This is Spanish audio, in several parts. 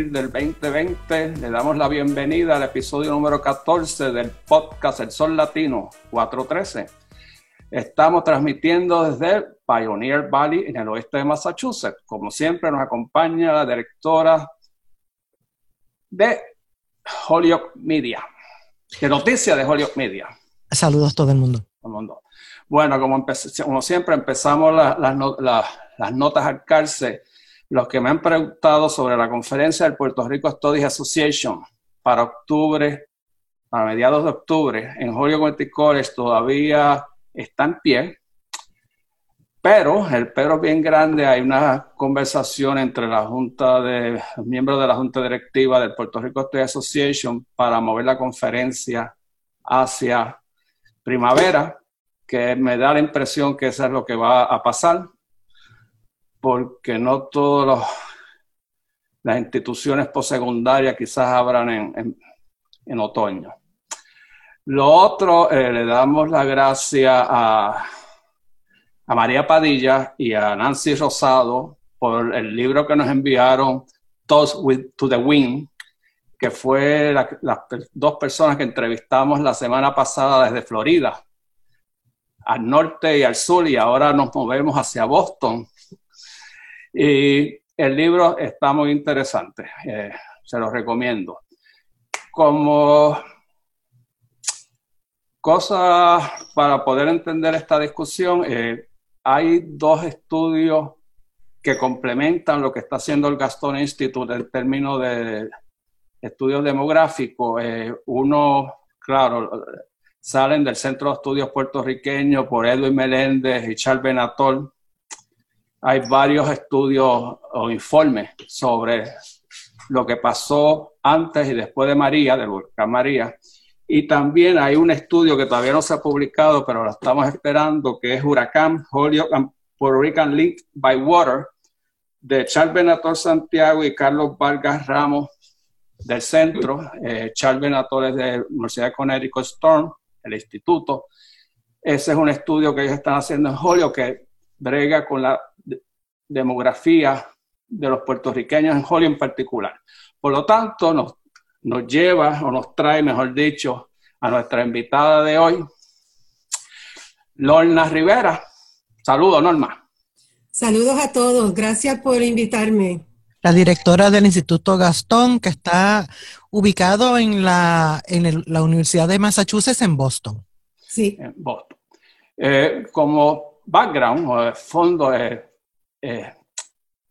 21 de abril del 2020. Le damos la bienvenida al episodio número 14 del podcast El Sol Latino 413. Estamos transmitiendo desde Pioneer Valley en el oeste de Massachusetts. Como siempre nos acompaña la directora de Holyoke Media, de noticias de Holyoke Media. Saludos a todo el mundo. Bueno, como, como siempre empezamos las notas al cárcel los que me han preguntado sobre la conferencia del Puerto Rico Studies Association para octubre, para mediados de octubre, en Holyoke College todavía está en pie, pero el pero es bien grande, hay una conversación entre la Junta de miembros de la Junta Directiva del Puerto Rico Studies Association para mover la conferencia hacia primavera, que me da la impresión que eso es lo que va a pasar porque no todas las instituciones postsecundarias quizás abran en, otoño. Lo otro, eh, le damos la gracia a, a María Padilla y a Nancy Rosado por el libro que nos enviaron, Toss with, to the Wind, que fue las dos personas que entrevistamos la semana pasada desde Florida, al norte y al sur, y ahora nos movemos hacia Boston y el libro está muy interesante, eh, se lo recomiendo. Como cosa para poder entender esta discusión, eh, hay dos estudios que complementan lo que está haciendo el Gaston Institute en términos de estudios demográficos. Eh, uno, claro, salen del Centro de Estudios Puertorriqueños por Edwin Meléndez y Charles Benatol, hay varios estudios o informes sobre lo que pasó antes y después de María, del volcán María. Y también hay un estudio que todavía no se ha publicado, pero lo estamos esperando, que es Huracán Holyoke Puerto Rican Link by Water, de Charles Benator Santiago y Carlos Vargas Ramos del centro. Eh, Charles Benator es de la Universidad de Connecticut Storm, el instituto. Ese es un estudio que ellos están haciendo en Holyoke que brega con la demografía de los puertorriqueños en Hollywood en particular. Por lo tanto, nos, nos lleva o nos trae, mejor dicho, a nuestra invitada de hoy, Lorna Rivera. Saludos, Norma. Saludos a todos. Gracias por invitarme. La directora del Instituto Gastón, que está ubicado en la, en la Universidad de Massachusetts en Boston. Sí. En Boston. Eh, como background o fondo, eh, eh,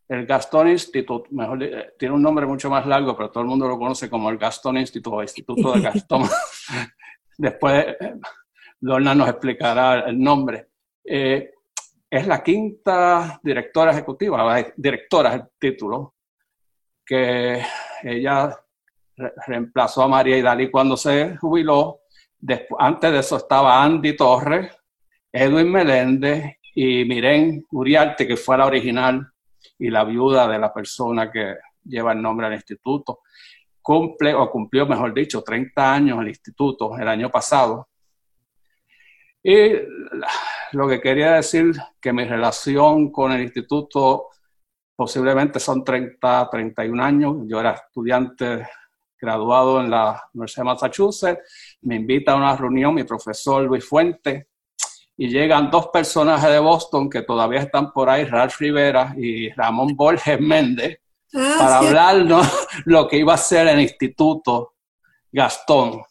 el Gaston Institute, mejor, eh, tiene un nombre mucho más largo, pero todo el mundo lo conoce como el Gaston Institute o Instituto de Gastón. Después eh, Lorna nos explicará el nombre. es la quinta directora ejecutiva, directora es el título, que ella reemplazó a María Idalí cuando se jubiló. antes de eso estaba Andy Torres, Edwin Meléndez y Miren Uriarte, que fue la original y la viuda de la persona que lleva el nombre del instituto, cumple o cumplió, mejor dicho, 30 años el instituto el año pasado. Y lo que quería decir que mi relación con el instituto posiblemente son 30, 31 años. Yo era estudiante graduado en la Universidad de Massachusetts. Me invita a una reunión mi profesor Luis Fuente, y llegan dos personajes de Boston que todavía están por ahí, Ralph Rivera y Ramón Borges Méndez, ah, para hablarnos lo que iba a ser el Instituto Gastón.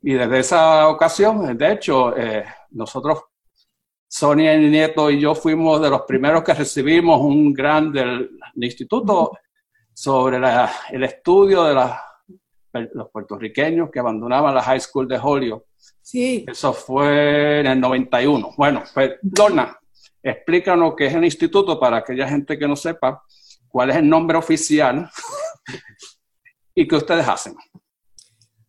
Y desde esa ocasión, de hecho, eh, nosotros, Sonia y Nieto y yo fuimos de los primeros que recibimos un gran del, instituto sobre el estudio de los puertorriqueños que abandonaban la high school de Holyoke Sí. Eso fue en el 91. Bueno, pues, Lorna, explícanos qué es el instituto para aquella gente que no sepa cuál es el nombre oficial y qué ustedes hacen.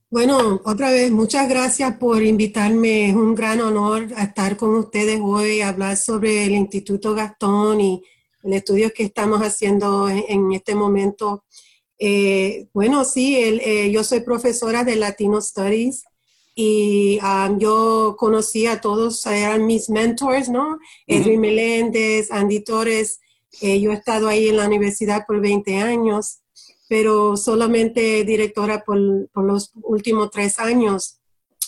Bueno, otra vez, muchas gracias por invitarme. Es un gran honor estar con ustedes hoy, hablar sobre el Instituto Gastón y el estudio que estamos haciendo en, este momento. Eh, bueno, sí, eh, yo soy profesora de Latino Studies y um, yo conocí a todos, eran mis mentors, ¿no? Edwin Meléndez, Andy Torres, Eh, yo he estado ahí en la universidad por 20 años, pero solamente directora por, los últimos tres años.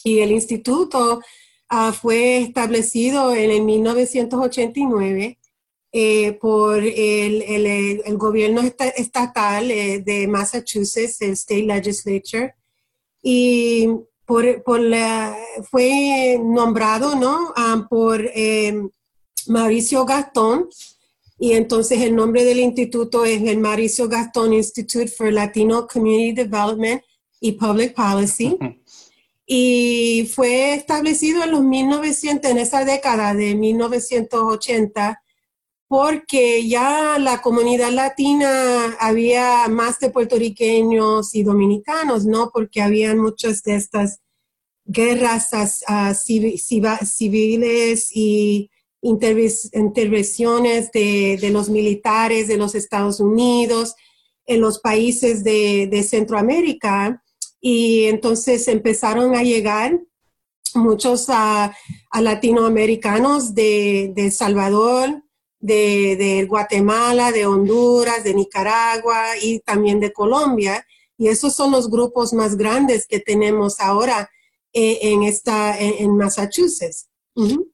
Y el instituto ah, fue establecido en el 1989 eh, por el, el, gobierno estatal eh, de Massachusetts, el State Legislature, y por, por fue nombrado ¿no? Ah, por eh, Mauricio Gastón, y entonces el nombre del instituto es el Mauricio Gastón Institute for Latino Community Development y Public Policy. Y fue establecido en los 1900, en esa década de 1980, porque ya la comunidad latina había más de puertorriqueños y dominicanos, ¿no? Porque habían muchas de estas guerras civiles y intervenciones de, los militares de los Estados Unidos en los países de, Centroamérica. Y entonces empezaron a llegar muchos a, latinoamericanos de, de Salvador, de, Guatemala, de Honduras, de Nicaragua y también de Colombia. Y esos son los grupos más grandes que tenemos ahora eh, en, esta, en, Massachusetts.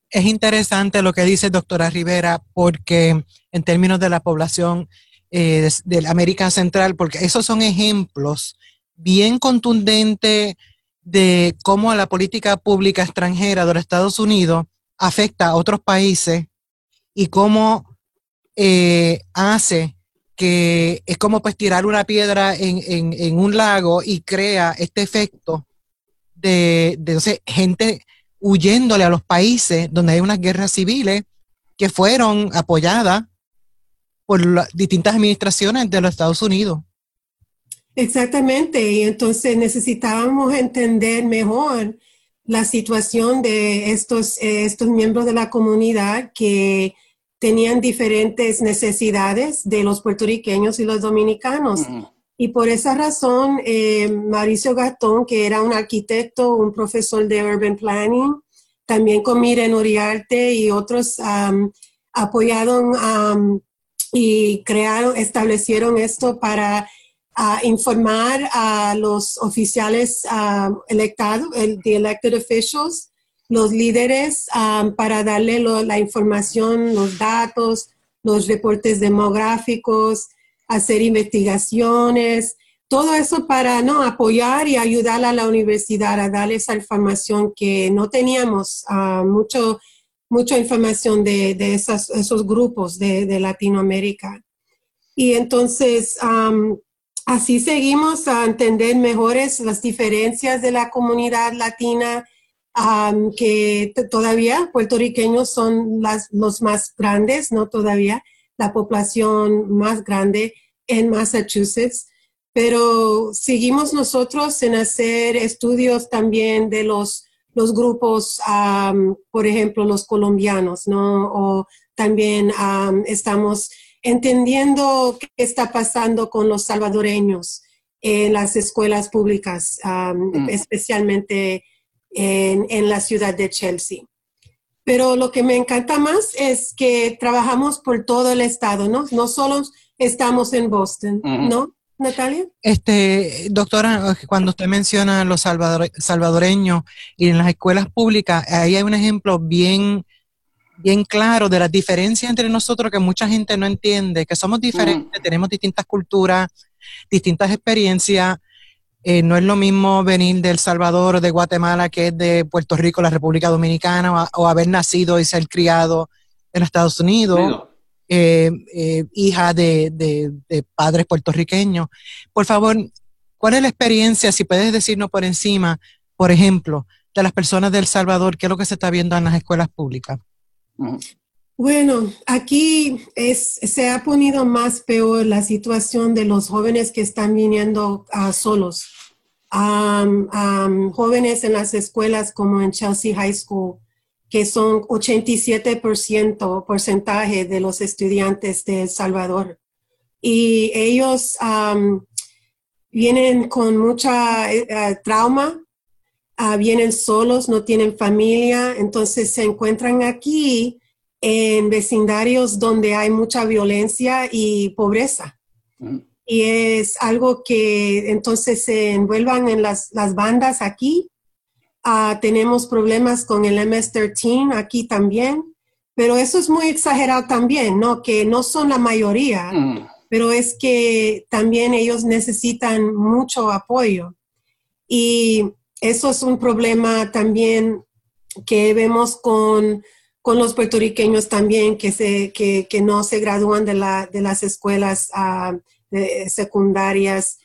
Es interesante lo que dice doctora Rivera, porque en términos de la población eh, de, América Central, porque esos son ejemplos bien contundentes de cómo la política pública extranjera de los Estados Unidos afecta a otros países y cómo eh, hace que es como pues tirar una piedra en, un lago y crea este efecto de, de gente huyéndole a los países donde hay unas guerras civiles que fueron apoyadas por distintas administraciones de los Estados Unidos. Exactamente, y entonces necesitábamos entender mejor la situación de estos, eh, estos miembros de la comunidad que tenían diferentes necesidades de los puertorriqueños y los dominicanos. Y por esa razón, eh, Mauricio Gatón, que era un arquitecto, un profesor de Urban Planning, también con Miren Uriarte y otros apoyaron y crearon, establecieron esto para informar a los oficiales electados, el, the elected officials, los líderes para darle la información, los datos, los reportes demográficos, hacer investigaciones, todo eso para no apoyar y ayudar a la universidad a darle esa información que no teníamos uh, mucho, mucha información de, esos grupos de, Latinoamérica. Y entonces, así seguimos a entender mejores las diferencias de la comunidad latina que todavía puertorriqueños son las, los más grandes, no todavía, la población más grande en Massachusetts, pero seguimos nosotros en hacer estudios también de los, los grupos, por ejemplo, los colombianos, ¿no? O también estamos entendiendo qué está pasando con los salvadoreños en las escuelas públicas, mm. especialmente en, la ciudad de Chelsea. Pero lo que me encanta más es que trabajamos por todo el estado, ¿no? No solo estamos en Boston, ¿no? Natalia. Este, doctora, cuando usted menciona los salvadoreños y en las escuelas públicas, ahí hay un ejemplo bien, bien claro de las diferencias entre nosotros que mucha gente no entiende, que somos diferentes, tenemos distintas culturas, distintas experiencias, eh, no es lo mismo venir de El Salvador o de Guatemala que es de Puerto Rico, la República Dominicana, o, haber nacido y ser criado en Estados Unidos, eh, eh, hija de, padres puertorriqueños. Por favor, ¿cuál es la experiencia, si puedes decirnos por encima, por ejemplo, de las personas de El Salvador, qué es lo que se está viendo en las escuelas públicas? Bueno, aquí se ha ponido más peor la situación de los jóvenes que están viniendo uh, solos. jóvenes en las escuelas como en Chelsea High School, que son 87% porcentaje de los estudiantes de El Salvador. Y ellos vienen con mucha eh, eh, trauma, uh, vienen solos, no tienen familia, entonces se encuentran aquí en vecindarios donde hay mucha violencia y pobreza. Y es algo que entonces se envuelvan en las, las bandas aquí. Ah, tenemos problemas con el MS-13 aquí también, pero eso es muy exagerado también, ¿no? Que no son la mayoría, mm. pero es que también ellos necesitan mucho apoyo. Y eso es un problema también que vemos con, los puertorriqueños también, que, se, que, no se gradúan de, la, de las escuelas ah, secundarias,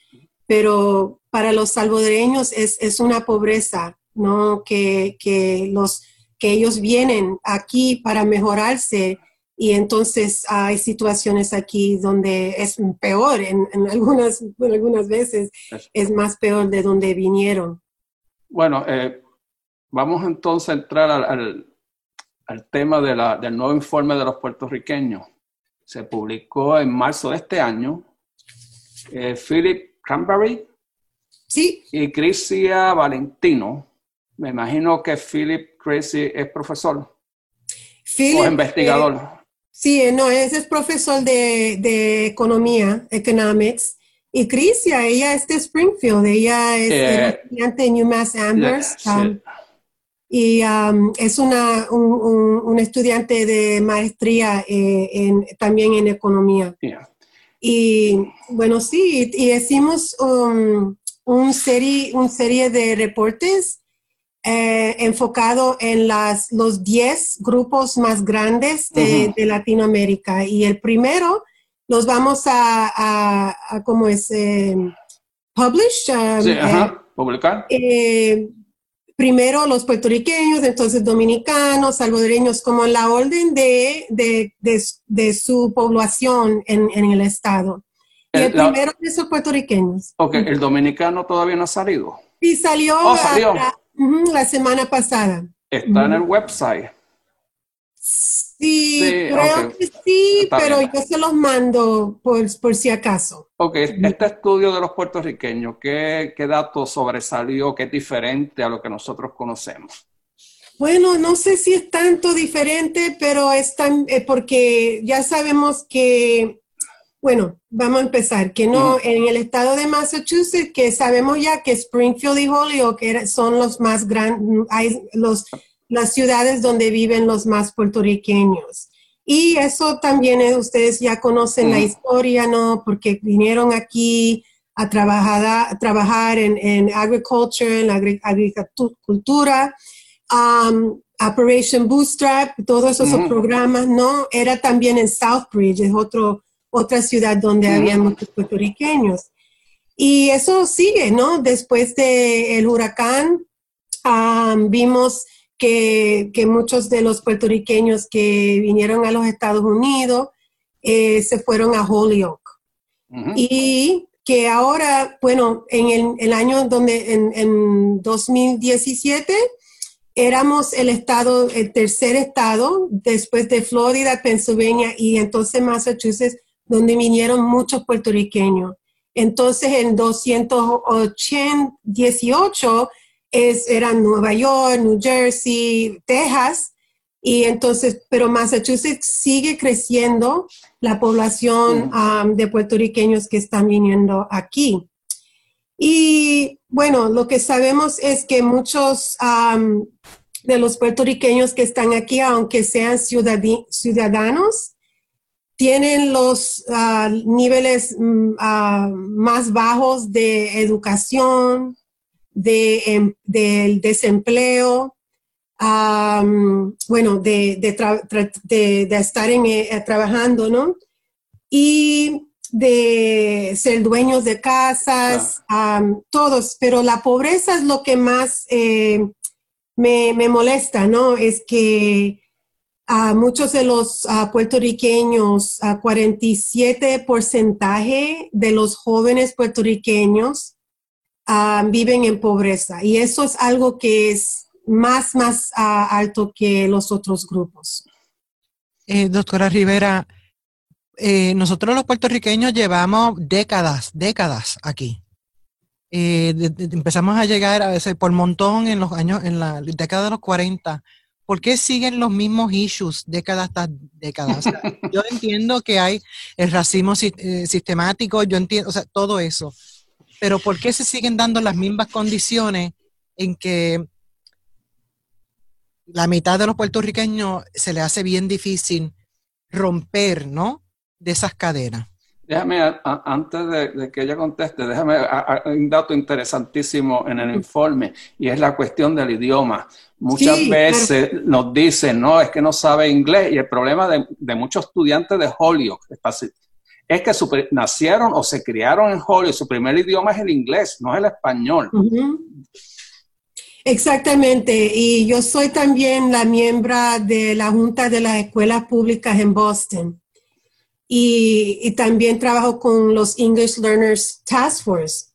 pero para los salvadoreños es, una pobreza, ¿no? Que, los, que ellos vienen aquí para mejorarse y entonces hay situaciones aquí donde es peor, en, algunas, algunas veces es más peor de donde vinieron. Bueno, eh, vamos entonces a entrar al, tema del nuevo informe de los puertorriqueños. Se publicó en marzo de este año. Eh, Philip Cranberry sí. y Crisia Valentino. Me imagino que Philip Crazy es profesor o investigador. Eh, sí, no, ese es profesor de, de economía, economics. Y Crisia, ella es de Springfield, ella es eh, estudiante en UMass Amherst. Um, y um, es una, un, estudiante de maestría eh, en, también en economía. Y bueno, sí, y hicimos un, un, serie, un serie de reportes eh, enfocado en las, los 10 grupos más grandes de, de Latinoamérica. Y el primero los vamos a, a, ¿cómo es? Eh, publish. Um, sí, ajá, eh, publicar. Primero los puertorriqueños, entonces dominicanos, salvadoreños, como la orden de, de, de, su población en, en, el estado. Y el, primero de esos puertorriqueños. Ok, ¿el dominicano todavía no ha salido? Sí, salió, oh, La, semana pasada. Está en el website. Sí, creo que sí, pero yo se los mando por, por, si acaso. Ok, este estudio de los puertorriqueños, ¿qué, ¿qué datos sobresalió? ¿Qué es diferente a lo que nosotros conocemos? Bueno, no sé si es tanto diferente, pero es tan, eh, porque ya sabemos que, bueno, vamos a empezar, que no, en el estado de Massachusetts, que sabemos ya que Springfield y Holyoke son los más grandes, los las ciudades donde viven los más puertorriqueños. Y eso también eh, ustedes ya conocen la historia, ¿no? Porque vinieron aquí a trabajar, trabajar en, en agriculture, en la agricultura, um, Operation Bootstrap, todos esos programas, ¿no? Era también en Southbridge, es otro, otra ciudad donde había muchos puertorriqueños. Y eso sigue, ¿no? Después del huracán, um, vimos que, muchos de los puertorriqueños que vinieron a los Estados Unidos eh, se fueron a Holyoke. Y que ahora, bueno, en el, año donde, en, en, 2017, éramos el estado, el tercer estado, después de Florida, Pennsylvania y entonces Massachusetts, donde vinieron muchos puertorriqueños. Entonces, en 218 es, eran Nueva York, New Jersey, Texas, y entonces, pero Massachusetts sigue creciendo la población um, de puertorriqueños que están viniendo aquí. Y bueno, lo que sabemos es que muchos um, de los puertorriqueños que están aquí, aunque sean ciudadanos, tienen los uh, niveles uh, más bajos de educación, de, em, del desempleo, bueno, de, de, estar en, eh, trabajando, ¿no? Y de ser dueños de casas, todos, pero la pobreza es lo que más eh, me, me, molesta, ¿no? Es que a muchos de los puertorriqueños, a 47 porcentaje de los jóvenes puertorriqueños Ah, viven en pobreza y eso es algo que es más, más ah, alto que los otros grupos. Eh, doctora Rivera, eh, nosotros los puertorriqueños llevamos décadas, décadas aquí. Eh, empezamos a llegar a veces por montón en los años, en la década de los 40, ¿por qué siguen los mismos issues décadas tras décadas? yo entiendo que hay el racismo eh, sistemático, yo entiendo, o sea, todo eso, pero ¿por qué se siguen dando las mismas condiciones en que la mitad de los puertorriqueños se le hace bien difícil romper, ¿no? De esas cadenas. Déjame, antes de, que ella conteste, déjame un dato interesantísimo en el informe y es la cuestión del idioma. Muchas veces nos dicen, no, es que no sabe inglés y el problema de, muchos estudiantes de Holyoke es que nacieron o se criaron en Holyoke, su primer idioma es el inglés, no es el español. Exactamente, y yo soy también la miembro de la Junta de las Escuelas Públicas en Boston. Y, también trabajo con los English Learners Task Force.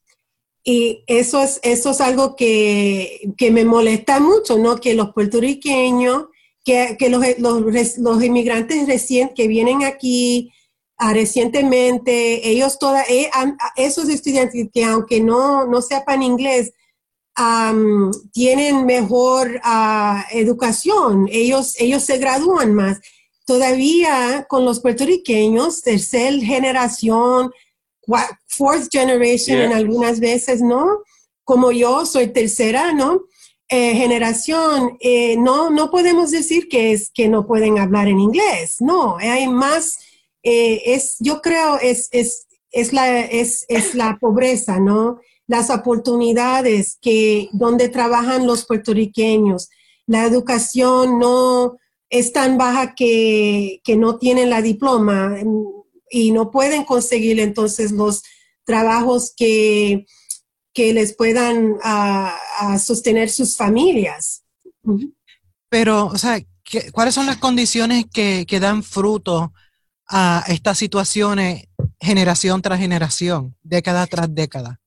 Y eso es, eso es algo que, me molesta mucho, ¿no? Que los puertorriqueños, que, los, inmigrantes recién que vienen aquí ah, recientemente, ellos todas, eh, esos estudiantes que aunque no, no sepan inglés, tienen mejor ah, educación, ellos, ellos se gradúan más. Todavía con los puertorriqueños, tercera generación, fourth generation en algunas veces, ¿no? Como yo soy tercera, ¿no? Eh, generación, eh, no, no podemos decir que es que no pueden hablar en inglés, no, hay más, eh, es, yo creo, es, es, es, la, es, es la pobreza, ¿no? las oportunidades que donde trabajan los puertorriqueños. La educación no es tan baja que, no tienen la diploma y no pueden conseguir entonces los trabajos que, que les puedan sostener sus familias. Pero, o sea, ¿cuáles son las condiciones que, que dan fruto a estas situaciones generación tras generación, década tras década?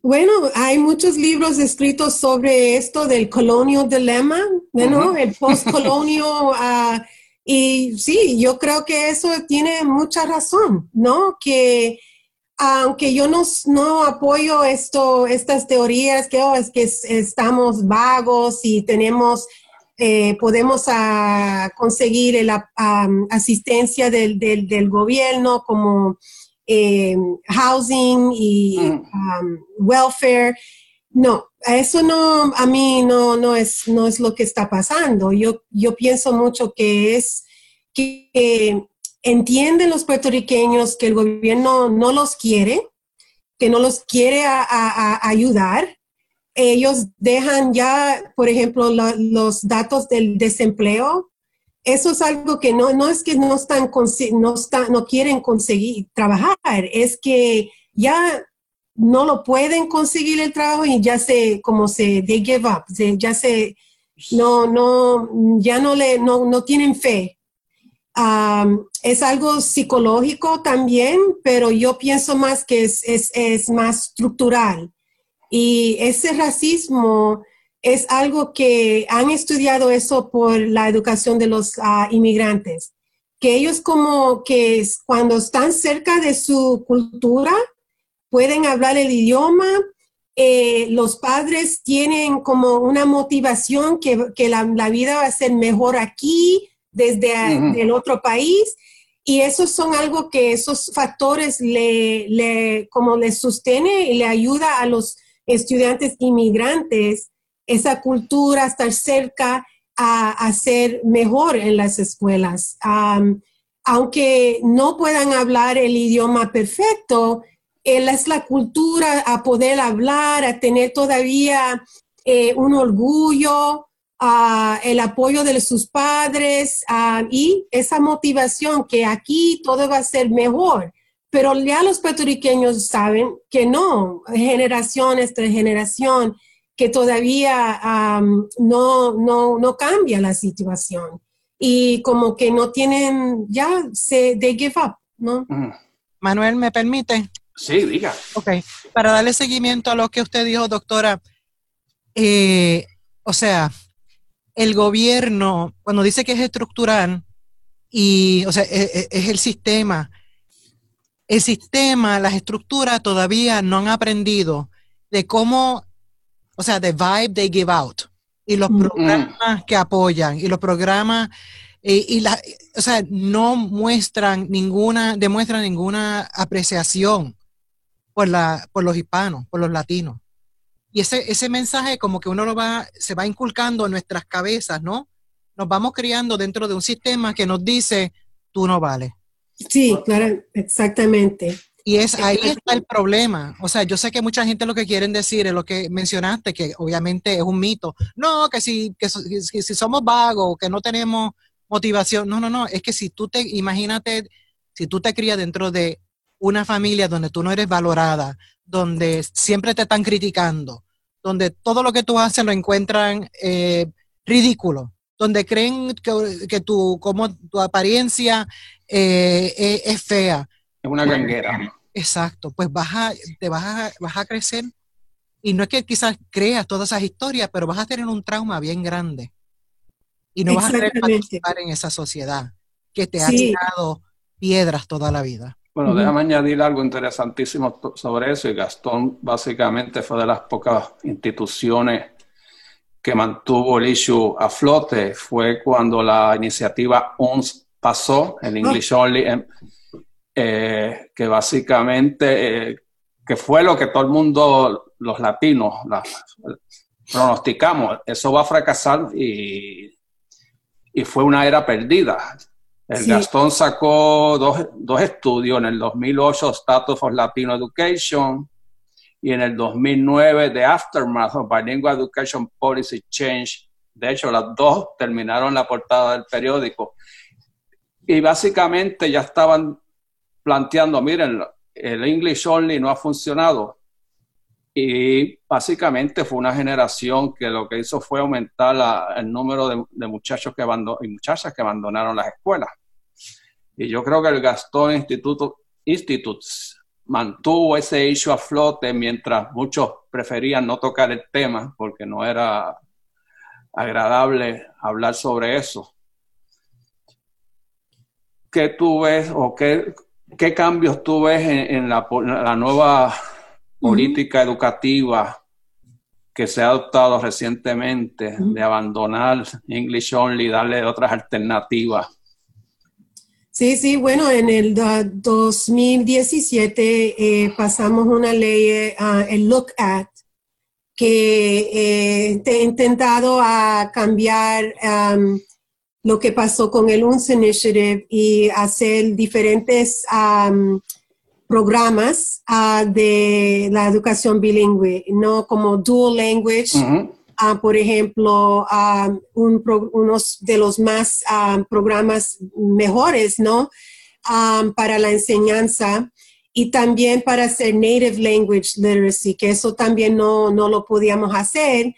Bueno, hay muchos libros escritos sobre esto del colonial dilemma, ¿no? El postcolonial. uh, y sí, yo creo que eso tiene mucha razón, ¿no? Que aunque yo no, no apoyo esto, estas teorías que oh, es que estamos vagos y tenemos, eh, podemos uh, conseguir la asistencia del, del, del gobierno como eh, housing y um, welfare. No, eso no, a mí no, no, es, no es lo que está pasando. Yo, yo pienso mucho que es que entienden los puertorriqueños que el gobierno no los quiere, que no los quiere ayudar. Ellos dejan ya, por ejemplo, los datos del desempleo eso es algo que no, no es que no están, no no quieren conseguir trabajar, es que ya no lo pueden conseguir el trabajo y ya se, como se, they give up, ya se, no, no, ya no le, no, no tienen fe. es algo psicológico también, pero yo pienso más que es, es, es más estructural. Y ese racismo es algo que han estudiado eso por la educación de los ah, inmigrantes, que ellos como que cuando están cerca de su cultura pueden hablar el idioma, eh, los padres tienen como una motivación que, la, vida va a ser mejor aquí desde el otro país y esos son algo que esos factores le, le como les sostiene y le ayuda a los estudiantes inmigrantes esa cultura, estar cerca a, hacer ser mejor en las escuelas. aunque no puedan hablar el idioma perfecto, él es la cultura a poder hablar, a tener todavía eh, un orgullo, el apoyo de sus padres y esa motivación que aquí todo va a ser mejor. Pero ya los puertorriqueños saben que no, generación tras generación, que todavía no, no, no, cambia la situación y como que no tienen, ya se, they give up, ¿no? Mm. Manuel, ¿me permite? Sí, diga. Ok, para darle seguimiento a lo que usted dijo, doctora, eh, o sea, el gobierno, cuando dice que es estructural, y, o sea, es, e, es el sistema, el sistema, las estructuras todavía no han aprendido de cómo o sea, the vibe they give out. y los programas que apoyan y los programas y, la, o sea, no muestran ninguna, demuestran ninguna apreciación por, la, por los hispanos, por los latinos. Y ese, ese mensaje como que uno lo va, se va inculcando en nuestras cabezas, ¿no? Nos vamos criando dentro de un sistema que nos dice, tú no vales. Sí, claro, exactamente. Y es ahí está el problema. O sea, yo sé que mucha gente lo que quieren decir es lo que mencionaste, que obviamente es un mito. No, que si, que, si somos vagos, que no tenemos motivación. No, no, no. Es que si tú te, imagínate, si tú te crías dentro de una familia donde tú no eres valorada, donde siempre te están criticando, donde todo lo que tú haces lo encuentran eh, ridículo, donde creen que, tu, como, tu apariencia eh, eh, es fea. Es una ganguera. Exacto, pues vas a, te vas a, vas a crecer y no es que quizás creas todas esas historias, pero vas a tener un trauma bien grande. Y no vas a querer participar en esa sociedad que te ha tirado piedras toda la vida. Bueno, déjame añadir algo interesantísimo sobre eso. Y Gastón básicamente fue de las pocas instituciones que mantuvo el issue a flote. Fue cuando la iniciativa ONS pasó, el. English Only, em, eh, que básicamente, eh, que fue lo que todo el mundo, los latinos, pronosticamos. Eso va a fracasar y y fue una era perdida. El Gastón sacó dos, estudios, en el 2008 Status of Latino Education y en el 2009 The Aftermath of Bilingual Education Policy Change. De hecho, las dos terminaron la portada del periódico. Y básicamente ya estaban planteando, miren, el English Only no ha funcionado. Y básicamente fue una generación que lo que hizo fue aumentar el número de, muchachos que y muchachas que abandonaron las escuelas. Y yo creo que el Gastón Instituto Institutes mantuvo ese issue a flote mientras muchos preferían no tocar el tema porque no era agradable hablar sobre eso. ¿Qué tú ves o qué, qué cambios tú ves en, la, la nueva política educativa que se ha adoptado recientemente de abandonar English Only, darle otras alternativas. Sí, sí, bueno, en el 2017 eh, pasamos una ley, uh, el Look At, que eh, ha intentado a cambiar um, lo que pasó con el UNS Initiative y hacer diferentes um, programas uh, de la educación bilingüe, no como dual language. Uh, por ejemplo, uh, un unos de los más programas mejores, ¿no? Um, para la enseñanza y también para hacer native language literacy, que eso también no, no lo podíamos hacer.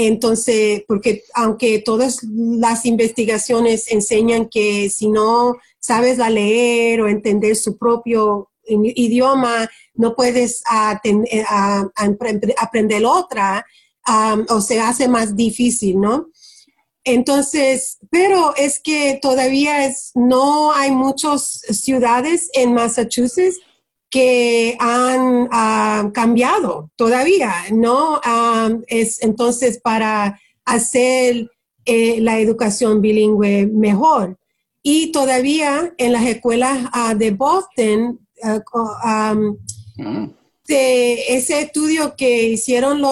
Entonces, porque aunque todas las investigaciones enseñan que si no sabes a leer o entender su propio idioma, no puedes eh, aprender otra, o se hace más difícil, ¿no? Entonces, pero es que todavía es, no hay muchas ciudades en Massachusetts que han cambiado todavía, ¿no? es entonces para hacer eh, la educación bilingüe mejor. Y todavía en las escuelas ah, de Boston mm. ese estudio que hicieron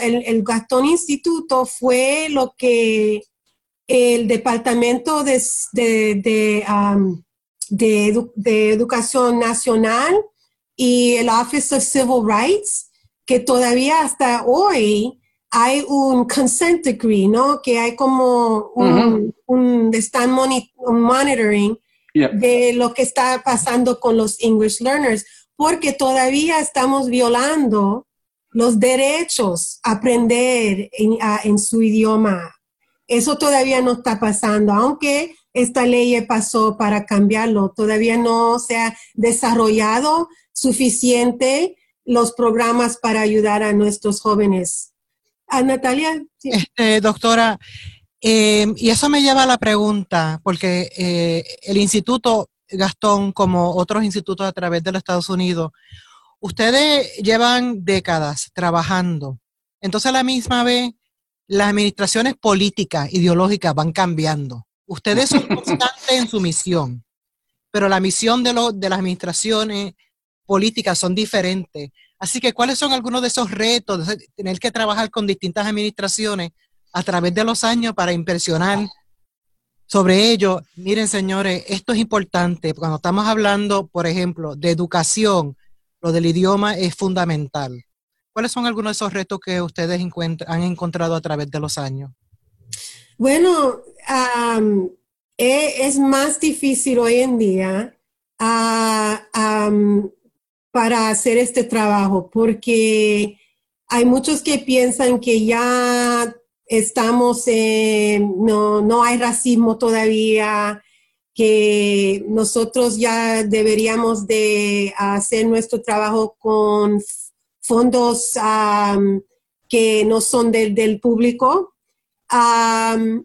el, Gastón Instituto fue lo que el Departamento de, de, Educación Nacional y el Office of Civil Rights, que todavía hasta hoy hay un consent decree, ¿no? Que hay como un, un están monitoring de lo que está pasando con los English learners, porque todavía estamos violando los derechos a aprender en, su idioma. Eso todavía no está pasando, aunque esta ley pasó para cambiarlo, todavía no se ha desarrollado suficiente los programas para ayudar a nuestros jóvenes. ¿A ah, Natalia? Este, doctora, eh, y eso me lleva a la pregunta, porque eh, el Instituto Gastón, como otros institutos a través de los Estados Unidos, ustedes llevan décadas trabajando. Entonces, a la misma vez las administraciones políticas, ideológicas van cambiando. Ustedes son constantes en su misión, pero la misión de, de las administraciones políticas son diferentes. Así que, ¿cuáles son algunos de esos retos tener que trabajar con distintas administraciones a través de los años para impresionar sobre ello? Miren, señores, esto es importante. Cuando estamos hablando, por ejemplo, de educación, lo del idioma es fundamental. ¿Cuáles son algunos de esos retos que ustedes han encontrado a través de los años? Bueno, e, es más difícil hoy en día para hacer este trabajo porque hay muchos que piensan que ya estamos, no, no hay racismo todavía, que nosotros ya deberíamos de hacer nuestro trabajo con fondos que no son del público.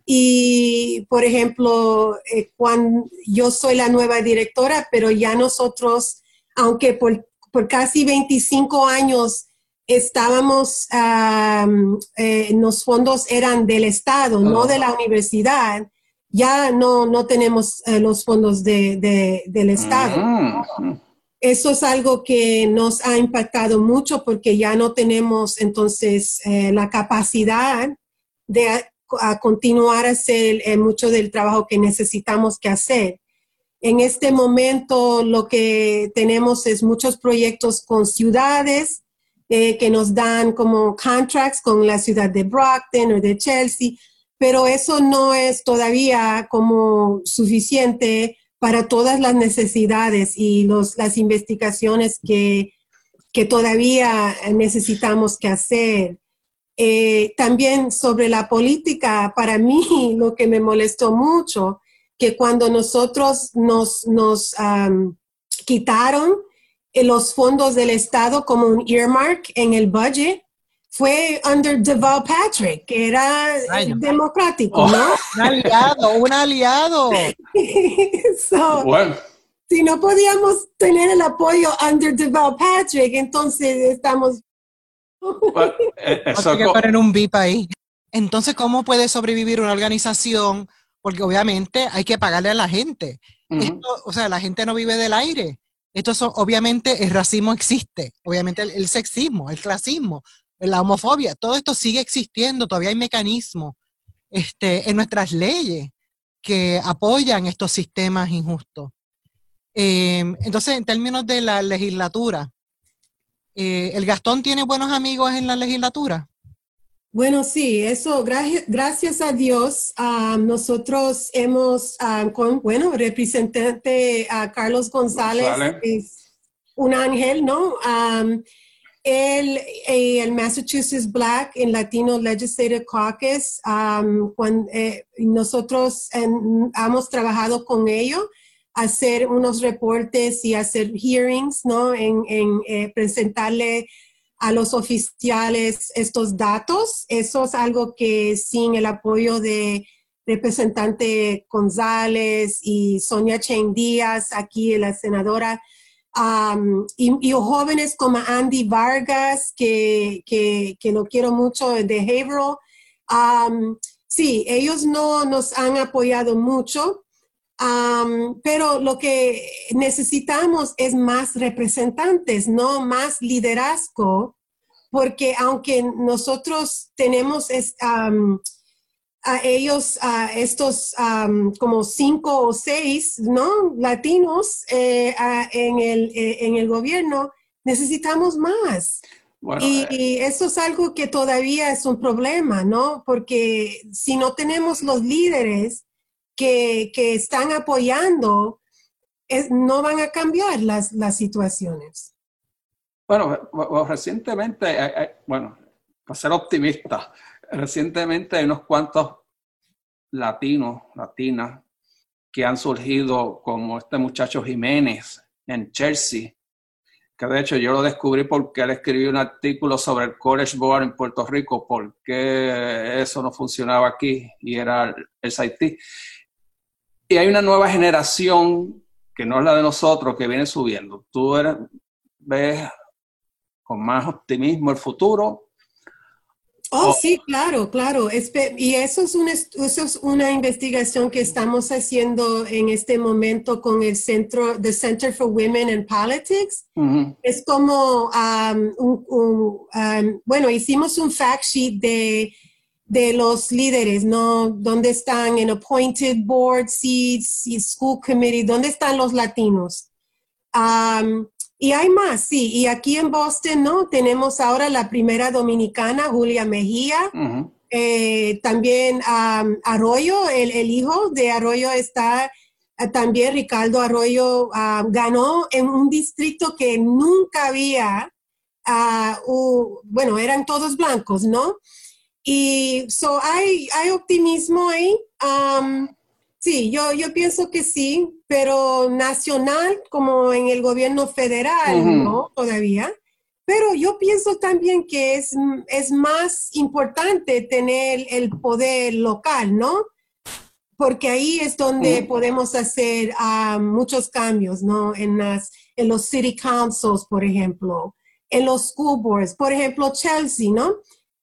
Y, por ejemplo, eh, cuando yo soy la nueva directora, pero ya nosotros, aunque por, casi 25 años estábamos, eh, los fondos eran del Estado, no de la universidad, ya no, no tenemos eh, los fondos de, del Estado. Mm. Eso es algo que nos ha impactado mucho porque ya no tenemos entonces eh, la capacidad de continuar a hacer eh, mucho del trabajo que necesitamos que hacer. En este momento lo que tenemos es muchos proyectos con ciudades que nos dan como contracts con la ciudad de Brockton o de Chelsea pero eso no es todavía como suficiente para todas las necesidades y las investigaciones que, todavía necesitamos que hacer. Eh, también sobre la política, para mí lo que me molestó mucho, que cuando nosotros nos, nos quitaron eh, los fondos del Estado como un earmark en el budget, fue under Deval Patrick, que era democrático, oh. ¿no? Un aliado, un aliado. bueno. Si no podíamos tener el apoyo under Deval Patrick, entonces estamos... Bueno, eh, que poner un VIP ahí. Entonces, ¿cómo puede sobrevivir una organización? Porque obviamente hay que pagarle a la gente. o sea, la gente no vive del aire. Esto obviamente el racismo existe, obviamente el, sexismo, el clasismo, la homofobia, todo esto sigue existiendo, todavía hay mecanismos este, en nuestras leyes que apoyan estos sistemas injustos. Em, entonces, en términos de la legislatura, eh, ¿el Gastón tiene buenos amigos en la legislatura? Bueno, sí, eso, gracias a Dios, nosotros hemos, con, bueno, representante a Carlos González, es un ángel, ¿no? el, eh, el Massachusetts Black and Latino Legislative Caucus, um, cuando, eh, nosotros hemos trabajado con ellos, hacer unos reportes y hacer hearings, ¿no? En, en eh, presentarle a los oficiales estos datos. Eso es algo que sin el apoyo de representante González y Sonia Chen Díaz, aquí la senadora, y, jóvenes como Andy Vargas, que, que, lo quiero mucho de Behavioral. sí, ellos no nos han apoyado mucho, pero lo que necesitamos es más representantes, no más liderazgo, porque aunque nosotros tenemos a ellos, a estos como cinco o seis, ¿no? Latinos eh, en, el, eh, en el gobierno, necesitamos más. y, eh, eso es algo que todavía es un problema, ¿no? Porque si no tenemos los líderes que, están apoyando, no van a cambiar las, las situaciones. Bueno, recientemente, bueno, para ser optimista, Recientemente hay unos cuantos latinos, latinas, que han surgido, como este muchacho Jiménez en Chelsea, que de hecho yo lo descubrí porque él escribió un artículo sobre el College Board en Puerto Rico, porque eso no funcionaba aquí y era el SIT. Y hay una nueva generación que no es la de nosotros, que viene subiendo. Tú eres, ves con más optimismo el futuro Oh, sí, claro, claro. Y eso es, una, eso es una investigación que estamos haciendo en este momento con el centro, the Center for Women in Politics. Es como, um, um, bueno, hicimos un fact sheet de, de los líderes, ¿no? ¿Dónde están en appointed board seats y school committee? ¿Dónde están los latinos? Um, y hay más, sí. Y aquí en Boston, ¿no? Tenemos ahora la primera dominicana, Julia Mejía. Eh, también Arroyo, el, hijo de Arroyo está eh, también, Ricardo Arroyo ganó en un distrito que nunca había, ah, bueno, eran todos blancos, ¿no? Y so hay, hay optimismo ahí. Sí, yo, yo pienso que sí, pero nacional como en el gobierno federal, ¿no? Todavía. Pero yo pienso también que es, es más importante tener el poder local, ¿no? Porque ahí es donde podemos hacer ah, muchos cambios, ¿no? En, las, en los city councils, por ejemplo, en los school boards, por ejemplo, Chelsea, ¿no?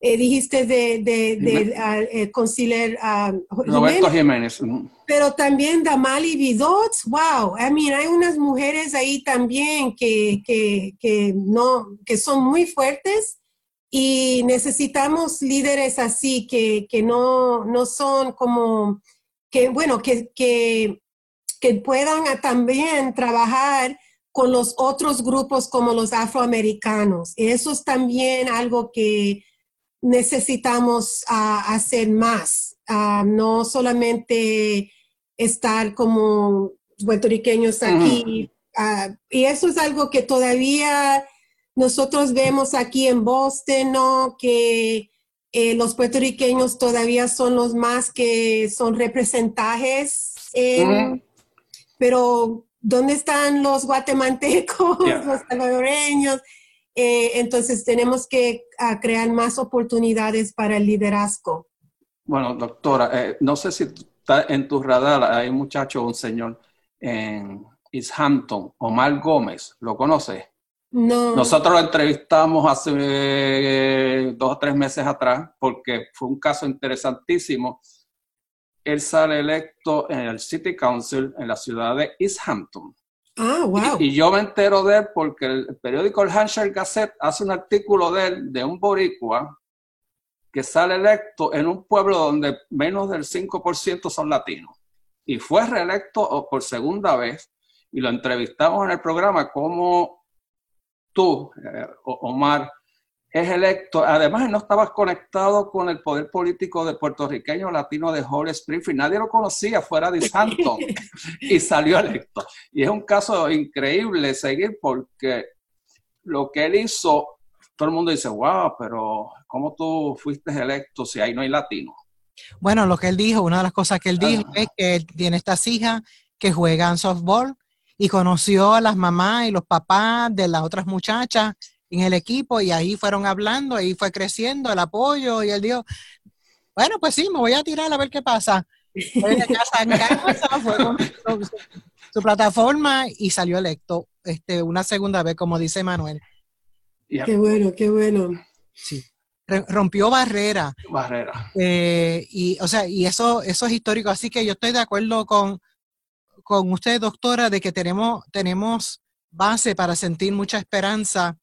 Eh, dijiste de, de, de uh, conciliar Roberto Jiménez. Pero también Damali Vidot, wow, I mean, hay unas mujeres ahí también que, que, que, no, que son muy fuertes y necesitamos líderes así que, que no, no son como, que bueno, que, que, que puedan también trabajar con los otros grupos como los afroamericanos. Eso es también algo que necesitamos ah, hacer más, ah, no solamente estar como puertorriqueños aquí. Ah, y eso es algo que todavía nosotros vemos aquí en Boston, ¿no? Que eh, los puertorriqueños todavía son los más que son representajes, pero ¿dónde están los guatemaltecos, los salvadoreños? Eh, entonces tenemos que ah, crear más oportunidades para el liderazgo. Bueno, doctora, eh, no sé si está en tu radar, hay un muchacho, un señor en East Hampton, Omar Gómez, ¿lo conoce? No. Nosotros lo entrevistamos hace eh, dos o tres meses atrás porque fue un caso interesantísimo. Él sale electo en el City Council en la ciudad de East Hampton. Ah, wow. Y, yo me entero de él porque el periódico El Hampshire Gazette hace un artículo de él, de un boricua, que sale electo en un pueblo donde menos del 5% son latinos. Y fue reelecto por segunda vez y lo entrevistamos en el programa como tú, eh, Omar, es electo. Además, no estabas conectado con el poder político de puertorriqueño latino de Holly Springfield. Nadie lo conocía fuera de Santo y salió electo. Y es un caso increíble seguir porque lo que él hizo, todo el mundo dice, wow, pero ¿cómo tú fuiste electo si ahí no hay latino? Bueno, lo que él dijo, una de las cosas que él dijo es que él tiene estas hijas que juegan softball y conoció a las mamás y los papás de las otras muchachas en el equipo y ahí fueron hablando, ahí fue creciendo el apoyo y él dijo, bueno, pues sí, me voy a tirar a ver qué pasa. Fue de casa en casa, fue con su, plataforma y salió electo este, una segunda vez, como dice Manuel. Qué bueno, qué bueno. Sí. Rompió barrera. Barrera. Eh, y, o sea, y eso, eso es histórico. Así que yo estoy de acuerdo con, con usted, doctora, de que tenemos, tenemos base para sentir mucha esperanza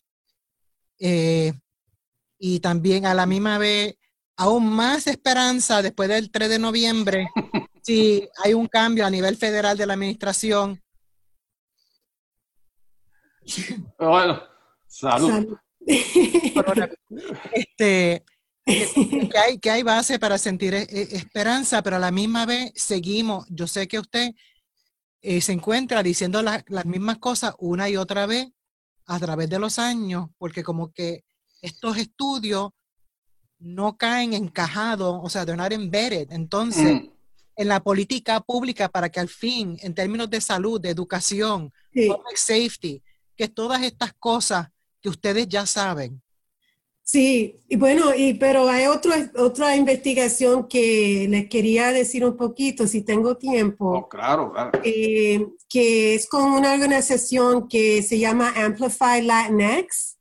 eh, y también a la misma vez aún más esperanza después del 3 de noviembre si hay un cambio a nivel federal de la administración. Bueno, salud. Este, que, hay, que hay base para sentir e, e, esperanza, pero a la misma vez seguimos. Yo sé que usted eh, se encuentra diciendo las mismas cosas una y otra vez a través de los años, porque como que estos estudios no caen encajados, o sea, de not embedded. Entonces, mm. en la política pública para que al fin, en términos de salud, de educación, public safety, que todas estas cosas que ustedes ya saben, Sí, y bueno, y, pero hay otro, otra investigación que les quería decir un poquito, si tengo tiempo. Oh, claro, claro. Eh, que es con una organización que se llama Amplify Latinx.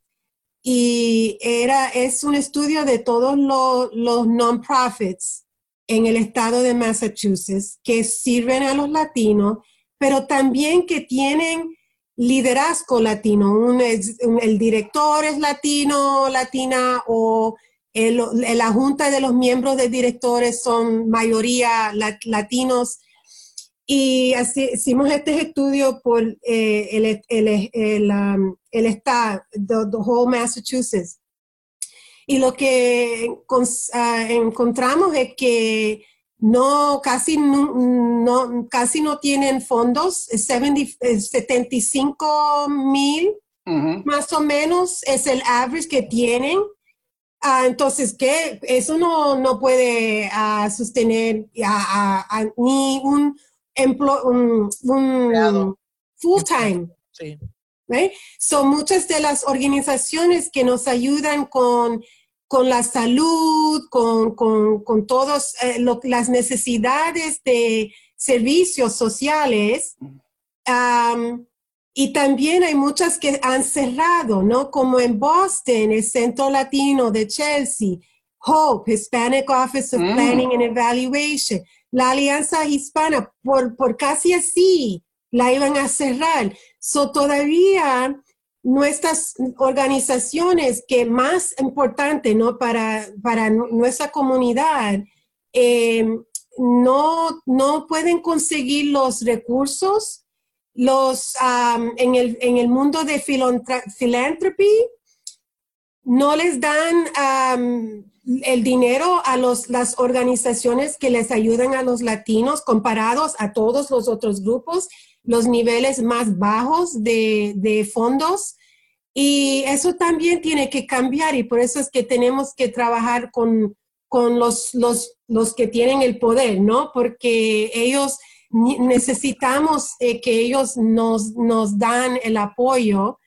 y era, es un estudio de todos los, los non-profits en el estado de Massachusetts que sirven a los latinos, pero también que tienen liderazgo latino. el director es latino, latina o la junta de los miembros de directores son mayoría latinos. Y así, hicimos este estudio por eh, el, el, el, um, el, estado, the, whole Massachusetts. Y lo que ah, encontramos es que no casi no, casi no tienen fondos, 75 mil más o menos es el average que tienen. Ah, entonces, ¿qué? Eso no, no puede ah, sostener ni un, un, full time. Sí. Son muchas de las organizaciones que nos ayudan con, con la salud, con, con, con todas eh, las necesidades de servicios sociales. y también hay muchas que han cerrado, ¿no? Como en Boston, el Centro Latino de Chelsea, Hope, Hispanic Office of mm. Planning and Evaluation la Alianza Hispana, por, por casi así, la iban a cerrar. So, todavía nuestras organizaciones que más importante ¿no? para, para nuestra comunidad eh, no, no pueden conseguir los recursos los, en, el, en, el, mundo de philanthropy no les dan el dinero a los, las organizaciones que les ayudan a los latinos comparados a todos los otros grupos, los niveles más bajos de, de fondos. Y eso también tiene que cambiar y por eso es que tenemos que trabajar con, con los, los, los que tienen el poder, ¿no? Porque ellos necesitamos eh, que ellos nos, nos dan el apoyo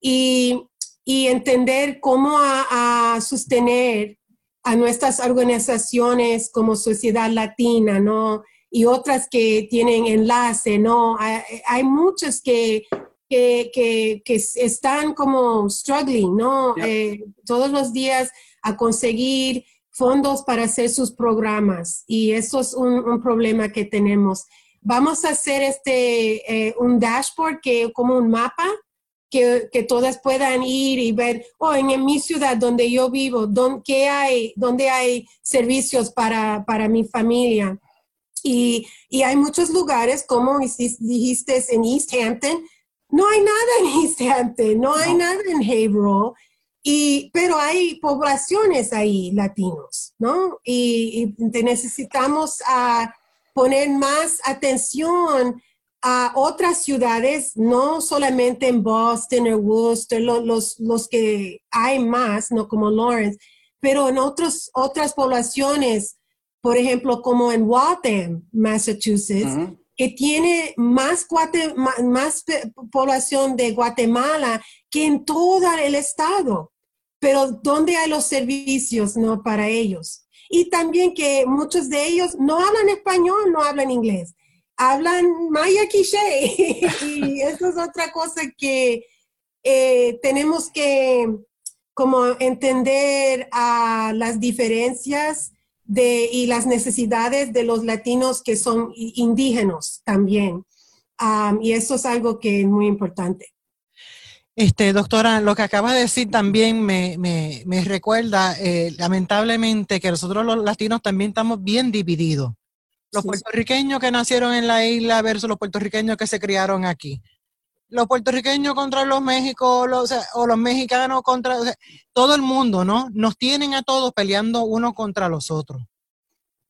y, y entender cómo a, a sostener a nuestras organizaciones como Sociedad Latina, ¿no? Y otras que tienen enlace, ¿no? Hay, hay muchas que, que, que, que, están como struggling, ¿no? Eh, todos los días a conseguir fondos para hacer sus programas y eso es un, un problema que tenemos. Vamos a hacer este, eh, un dashboard que como un mapa que, todas puedan ir y ver, oh, en, mi ciudad donde yo vivo, ¿dónde, hay, dónde hay servicios para, para mi familia? Y, y, hay muchos lugares, como dijiste, en East Hampton, no hay nada en East Hampton, no hay nada en Haverhill, y, pero hay poblaciones ahí latinos, ¿no? Y, y necesitamos ah, poner más atención a otras ciudades, no solamente en Boston o Worcester, los, los que hay más, no como Lawrence, pero en otros, otras poblaciones, por ejemplo, como en Waltham, Massachusetts, que tiene más, más población de Guatemala que en todo el estado. Pero ¿dónde hay los servicios no, para ellos? Y también que muchos de ellos no hablan español, no hablan inglés hablan maya quiché y eso es otra cosa que eh, tenemos que como entender a las diferencias de, y las necesidades de los latinos que son indígenas también. y eso es algo que es muy importante. Este, doctora, lo que acaba de decir también me, me, me recuerda, eh, lamentablemente, que nosotros los latinos también estamos bien divididos los puertorriqueños que nacieron en la isla versus los puertorriqueños que se criaron aquí. Los puertorriqueños contra los México, o, los mexicanos contra todo el mundo, ¿no? Nos tienen a todos peleando uno contra los otros,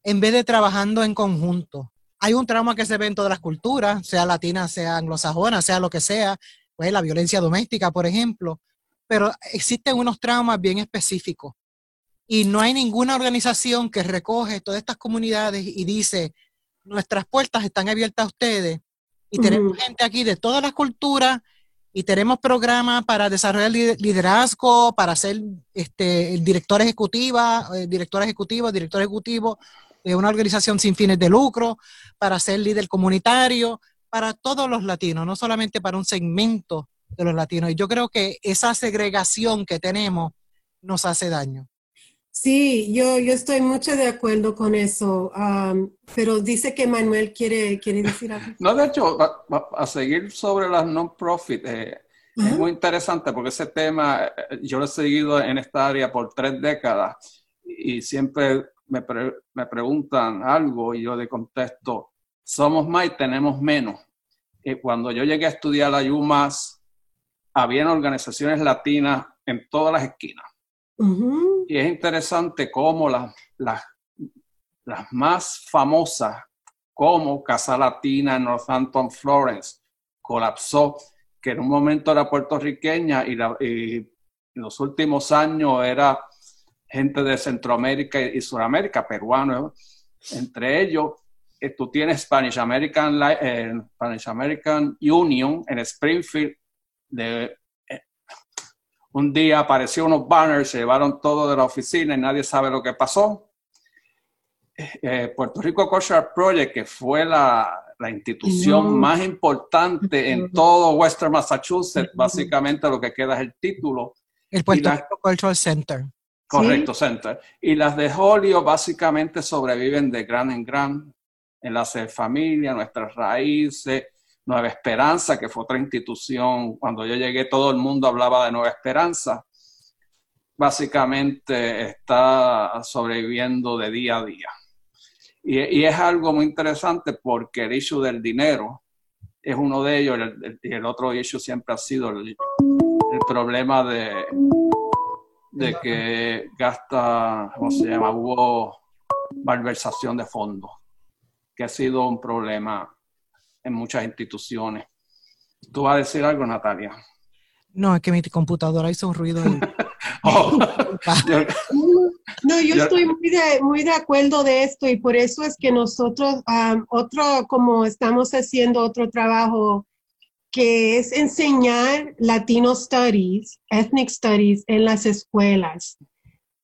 en vez de trabajando en conjunto. Hay un trauma que se ve en todas las culturas, sea latina, sea anglosajona, sea lo que sea, pues la violencia doméstica, por ejemplo, pero existen unos traumas bien específicos y no hay ninguna organización que recoge todas estas comunidades y dice, nuestras puertas están abiertas a ustedes y tenemos gente aquí de todas las culturas y tenemos programas para desarrollar liderazgo, para ser este, director ejecutiva, eh, director ejecutivo, director ejecutivo de una organización sin fines de lucro, para ser líder comunitario, para todos los latinos, no solamente para un segmento de los latinos. Y yo creo que esa segregación que tenemos nos hace daño. Sí, yo, yo estoy mucho de acuerdo con eso, pero dice que Manuel quiere, quiere decir algo. No, de hecho, a, seguir sobre las non-profit, eh, es muy interesante porque ese tema eh, yo lo he seguido en esta área por tres décadas y siempre me, me preguntan algo y yo le contesto, somos más y tenemos menos. Y cuando yo llegué a estudiar la UMass, habían organizaciones latinas en todas las esquinas y es interesante cómo las, las, las más famosas, como Casa Latina en Northampton, Florence, colapsó, que en un momento era puertorriqueña y, en los últimos años era gente de Centroamérica y, Sudamérica, peruanos. Entre ellos, eh, tú tienes Spanish American, eh, Spanish American Union en Springfield, de un día apareció unos banners, se llevaron todo de la oficina y nadie sabe lo que pasó. Eh, Puerto Rico Cultural Project, que fue la, institución más importante en todo Western Massachusetts, básicamente lo que queda es el título. El Puerto Rico Cultural Center. Correcto, Center. Y las de Holio básicamente sobreviven de gran en gran, enlace de familia, nuestras raíces, Nueva Esperanza, que fue otra institución, cuando yo llegué todo el mundo hablaba de Nueva Esperanza, básicamente está sobreviviendo de día a día. Y, es algo muy interesante porque el issue del dinero es uno de ellos y el, otro issue siempre ha sido el, problema de, de que gasta, ¿cómo se llama? Hubo malversación de fondos, que ha sido un problema en muchas instituciones. ¿Tú vas a decir algo, Natalia? No, es que mi computadora hizo un ruido. Oh, no, yo estoy muy de, muy de acuerdo de esto y por eso es que nosotros, otro, como estamos haciendo otro trabajo que es enseñar Latino Studies, Ethnic Studies en las escuelas.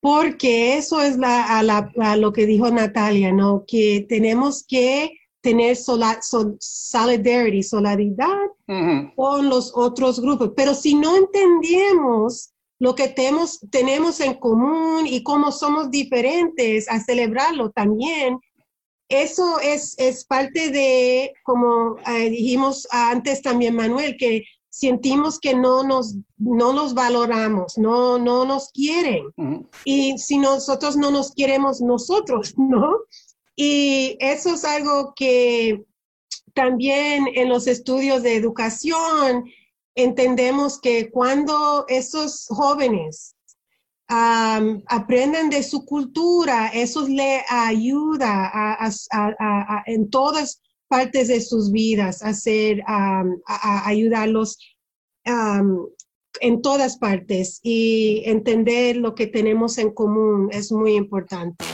Porque eso es la, a lo que dijo Natalia, ¿no? Que tenemos que tener solidarity, solidaridad con los otros grupos. Pero si no entendemos lo que tenemos, tenemos en común y cómo somos diferentes a celebrarlo también, eso es, es parte de, como eh, dijimos antes también, Manuel, que sentimos que no nos, no nos valoramos, no, no nos quieren. Y si nosotros no nos queremos nosotros, ¿no? Y eso es algo que también en los estudios de educación entendemos que cuando esos jóvenes aprenden de su cultura, eso le ayuda a, en todas partes de sus vidas hacer, a, ayudarlos en todas partes y entender lo que tenemos en común es muy importante.